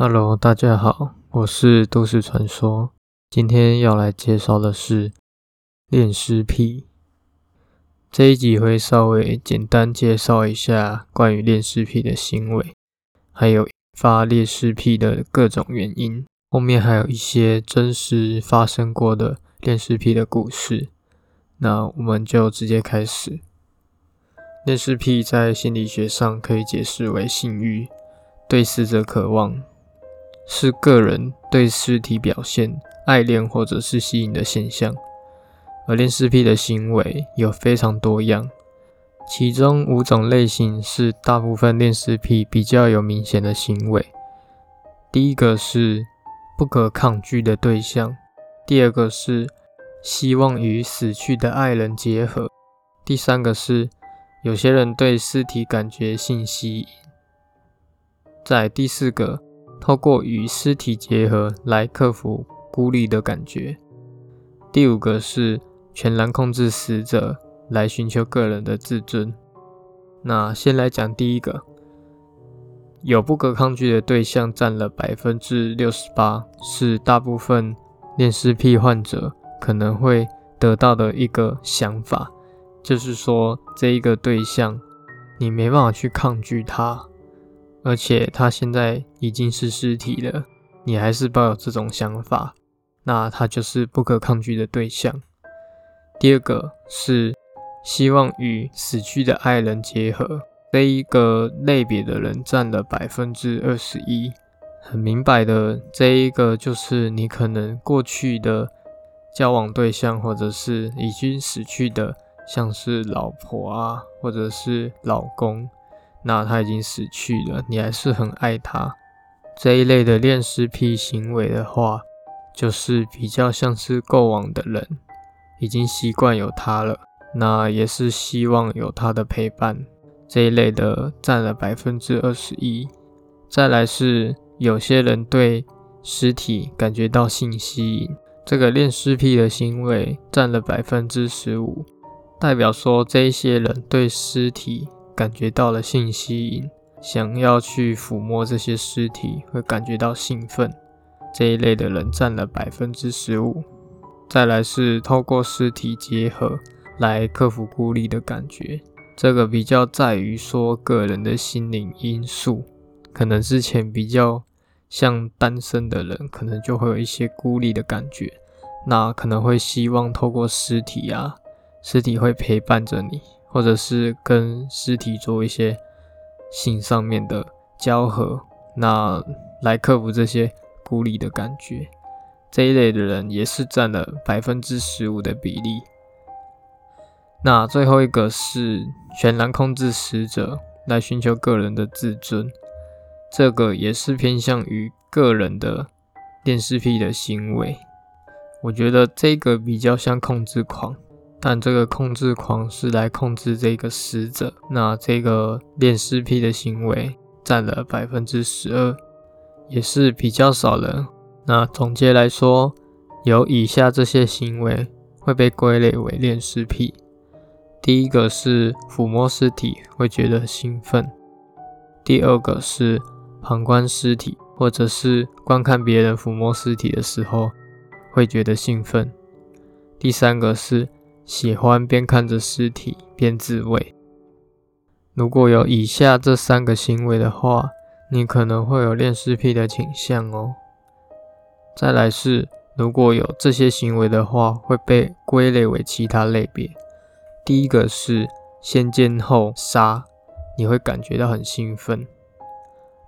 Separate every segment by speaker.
Speaker 1: Hello，大家好，我是都市传说。今天要来介绍的是恋尸癖。这一集会稍微简单介绍一下关于恋尸癖的行为，还有发恋尸癖的各种原因。后面还有一些真实发生过的恋尸癖的故事。那我们就直接开始。恋尸癖在心理学上可以解释为性欲，对死者渴望。是个人对尸体表现爱恋或者是吸引的现象，而恋尸癖的行为有非常多样，其中五种类型是大部分恋尸癖比较有明显的行为。第一个是不可抗拒的对象，第二个是希望与死去的爱人结合，第三个是有些人对尸体感觉性吸引，在第四个。透过与尸体结合来克服孤立的感觉。第五个是全然控制死者来寻求个人的自尊。那先来讲第一个，有不可抗拒的对象占了百分之六十八，是大部分恋尸癖患者可能会得到的一个想法，就是说这一个对象你没办法去抗拒他。而且他现在已经是尸体了，你还是抱有这种想法，那他就是不可抗拒的对象。第二个是希望与死去的爱人结合，这一个类别的人占了百分之二十一。很明白的，这一个就是你可能过去的交往对象，或者是已经死去的，像是老婆啊，或者是老公。那他已经死去了，你还是很爱他。这一类的恋尸癖行为的话，就是比较像是过往的人，已经习惯有他了，那也是希望有他的陪伴。这一类的占了百分之二十一。再来是有些人对尸体感觉到性吸引，这个恋尸癖的行为占了百分之十五，代表说这一些人对尸体。感觉到了性吸引，想要去抚摸这些尸体，会感觉到兴奋。这一类的人占了百分之十五。再来是透过尸体结合来克服孤立的感觉，这个比较在于说个人的心灵因素，可能之前比较像单身的人，可能就会有一些孤立的感觉，那可能会希望透过尸体啊，尸体会陪伴着你。或者是跟尸体做一些性上面的交合，那来克服这些孤立的感觉，这一类的人也是占了百分之十五的比例。那最后一个是全然控制死者来寻求个人的自尊，这个也是偏向于个人的电视癖的行为。我觉得这个比较像控制狂。但这个控制狂是来控制这个死者，那这个恋尸癖的行为占了百分之十二，也是比较少人。那总结来说，有以下这些行为会被归类为恋尸癖：第一个是抚摸尸体会觉得兴奋；第二个是旁观尸体或者是观看别人抚摸尸体的时候会觉得兴奋；第三个是。喜欢边看着尸体边自慰。如果有以下这三个行为的话，你可能会有恋尸癖的倾向哦。再来是，如果有这些行为的话，会被归类为其他类别。第一个是先奸后杀，你会感觉到很兴奋。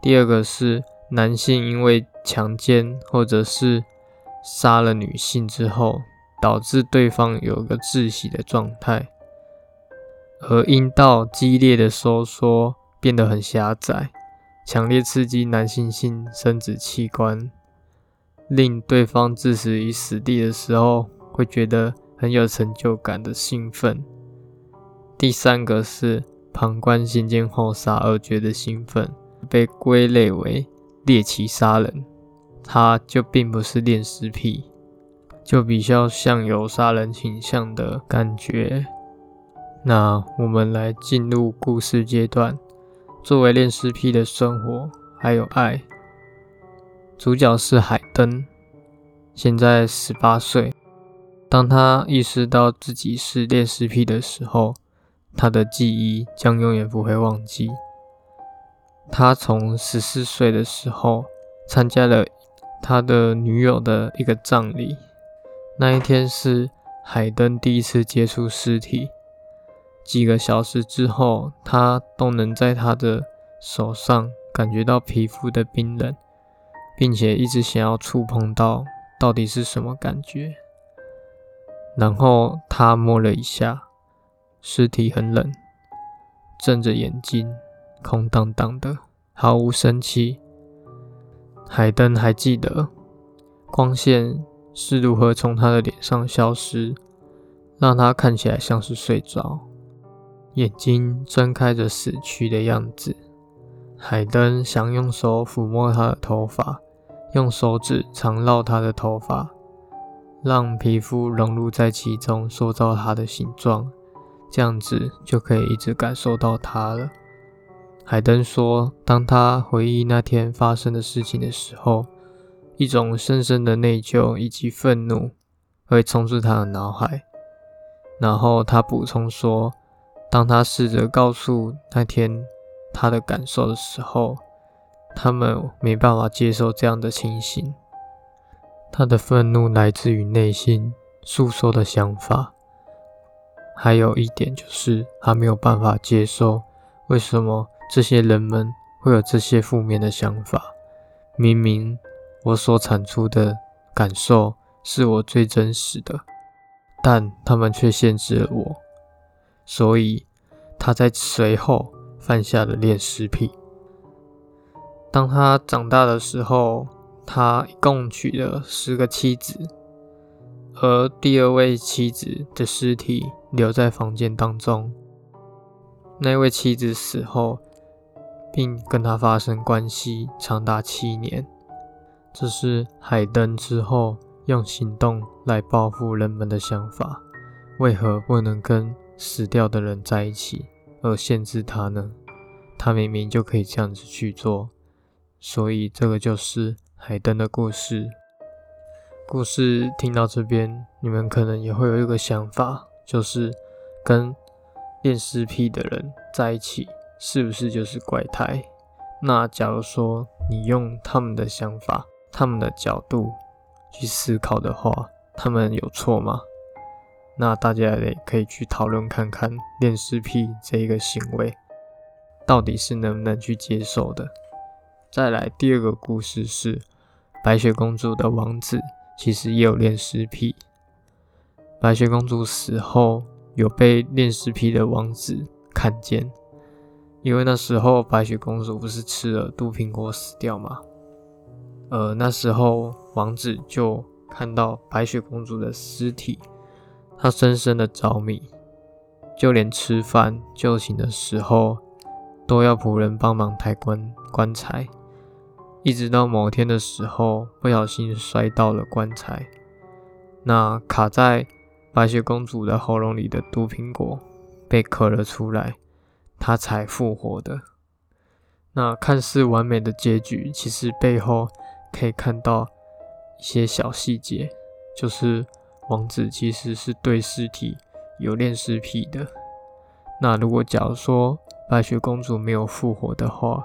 Speaker 1: 第二个是男性因为强奸或者是杀了女性之后。导致对方有个窒息的状态，而阴道激烈的收缩变得很狭窄，强烈刺激男性性生殖器官，令对方致死于死地的时候，会觉得很有成就感的兴奋。第三个是旁观先奸后杀而觉得兴奋，被归类为猎奇杀人，它就并不是恋尸癖。就比较像有杀人倾向的感觉。那我们来进入故事阶段。作为恋尸癖的生活还有爱，主角是海登，现在十八岁。当他意识到自己是恋尸癖的时候，他的记忆将永远不会忘记。他从十四岁的时候参加了他的女友的一个葬礼，那一天是海登第一次接触尸体。几个小时之后，他都能在他的手上感觉到皮肤的冰冷。并且一直想要触碰到到底是什么感觉，然后他摸了一下，尸体很冷，睁着眼睛，空荡荡的，毫无生气。海登还记得光线是如何从他的脸上消失，让他看起来像是睡着，眼睛睁开着死去的样子。海登想用手抚摸他的头发。用手指缠绕他的头发，让皮肤融入在其中，塑造他的形状，这样子就可以一直感受到他了。海登说，当他回忆那天发生的事情的时候，一种深深的内疚以及愤怒会冲出他的脑海。然后他补充说，当他试着告诉那天他的感受的时候，他们没办法接受这样的情形，他的愤怒来自于内心诉说的想法。还有一点就是，他没有办法接受为什么这些人们会有这些负面的想法。明明我所产出的感受是我最真实的，但他们却限制了我。所以他在随后犯下了恋尸癖。当他长大的时候，他一共娶了十个妻子，而第二位妻子的尸体留在房间当中。那位妻子死后，并跟他发生关系长达七年。这是海登之后用行动来报复人们的想法。为何不能跟死掉的人在一起，而限制他呢？他明明就可以这样子去做。所以，这个就是海登的故事。故事听到这边，你们可能也会有一个想法，就是跟恋尸癖的人在一起，是不是就是怪胎？那假如说你用他们的想法、他们的角度去思考的话，他们有错吗？那大家也可以去讨论看看，恋尸癖这一个行为，到底是能不能去接受的？再来第二个故事是白雪公主的王子，其实也有恋尸癖。白雪公主死后，有被恋尸癖的王子看见，因为那时候白雪公主不是吃了毒苹果死掉吗？呃，那时候王子就看到白雪公主的尸体，他深深的着迷，就连吃饭就寝的时候，都要仆人帮忙抬棺棺材。一直到某天的时候，不小心摔到了棺材，那卡在白雪公主的喉咙里的毒苹果被咳了出来，她才复活的。那看似完美的结局，其实背后可以看到一些小细节，就是王子其实是对尸体有恋尸癖的。那如果假如说白雪公主没有复活的话，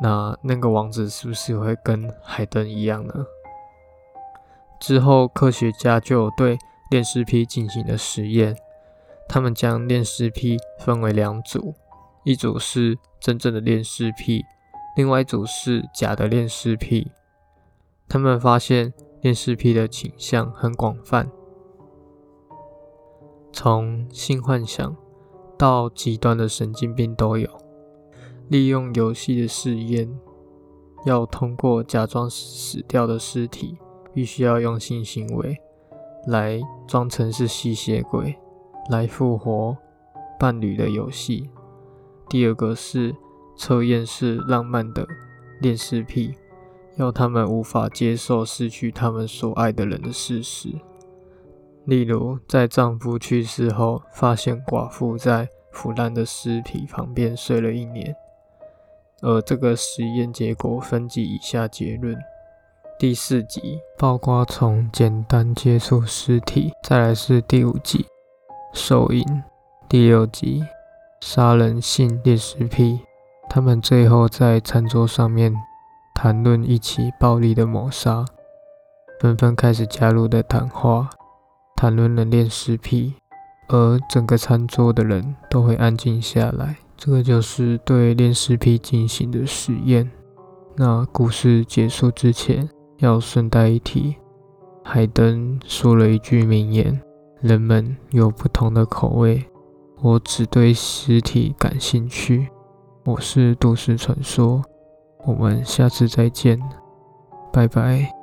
Speaker 1: 那那个王子是不是会跟海登一样呢？之后科学家就有对炼尸癖进行了实验，他们将炼尸癖分为两组，一组是真正的炼尸癖，另外一组是假的炼尸癖。他们发现炼尸癖的倾向很广泛，从性幻想到极端的神经病都有。利用游戏的试验，要通过假装死掉的尸体，必须要用性行为来装成是吸血鬼，来复活伴侣的游戏。第二个是测验是浪漫的恋尸癖，要他们无法接受失去他们所爱的人的事实。例如，在丈夫去世后，发现寡妇在腐烂的尸体旁边睡了一年。而这个实验结果分析以下结论：第四集爆瓜虫简单接触尸体，再来是第五集手淫，第六集杀人性恋尸癖。他们最后在餐桌上面谈论一起暴力的谋杀，纷纷开始加入的谈话，谈论了恋尸癖，而整个餐桌的人都会安静下来。这个就是对恋尸癖进行的实验。那故事结束之前，要顺带一提，海登说了一句名言：“人们有不同的口味，我只对尸体感兴趣。”我是都市传说，我们下次再见，拜拜。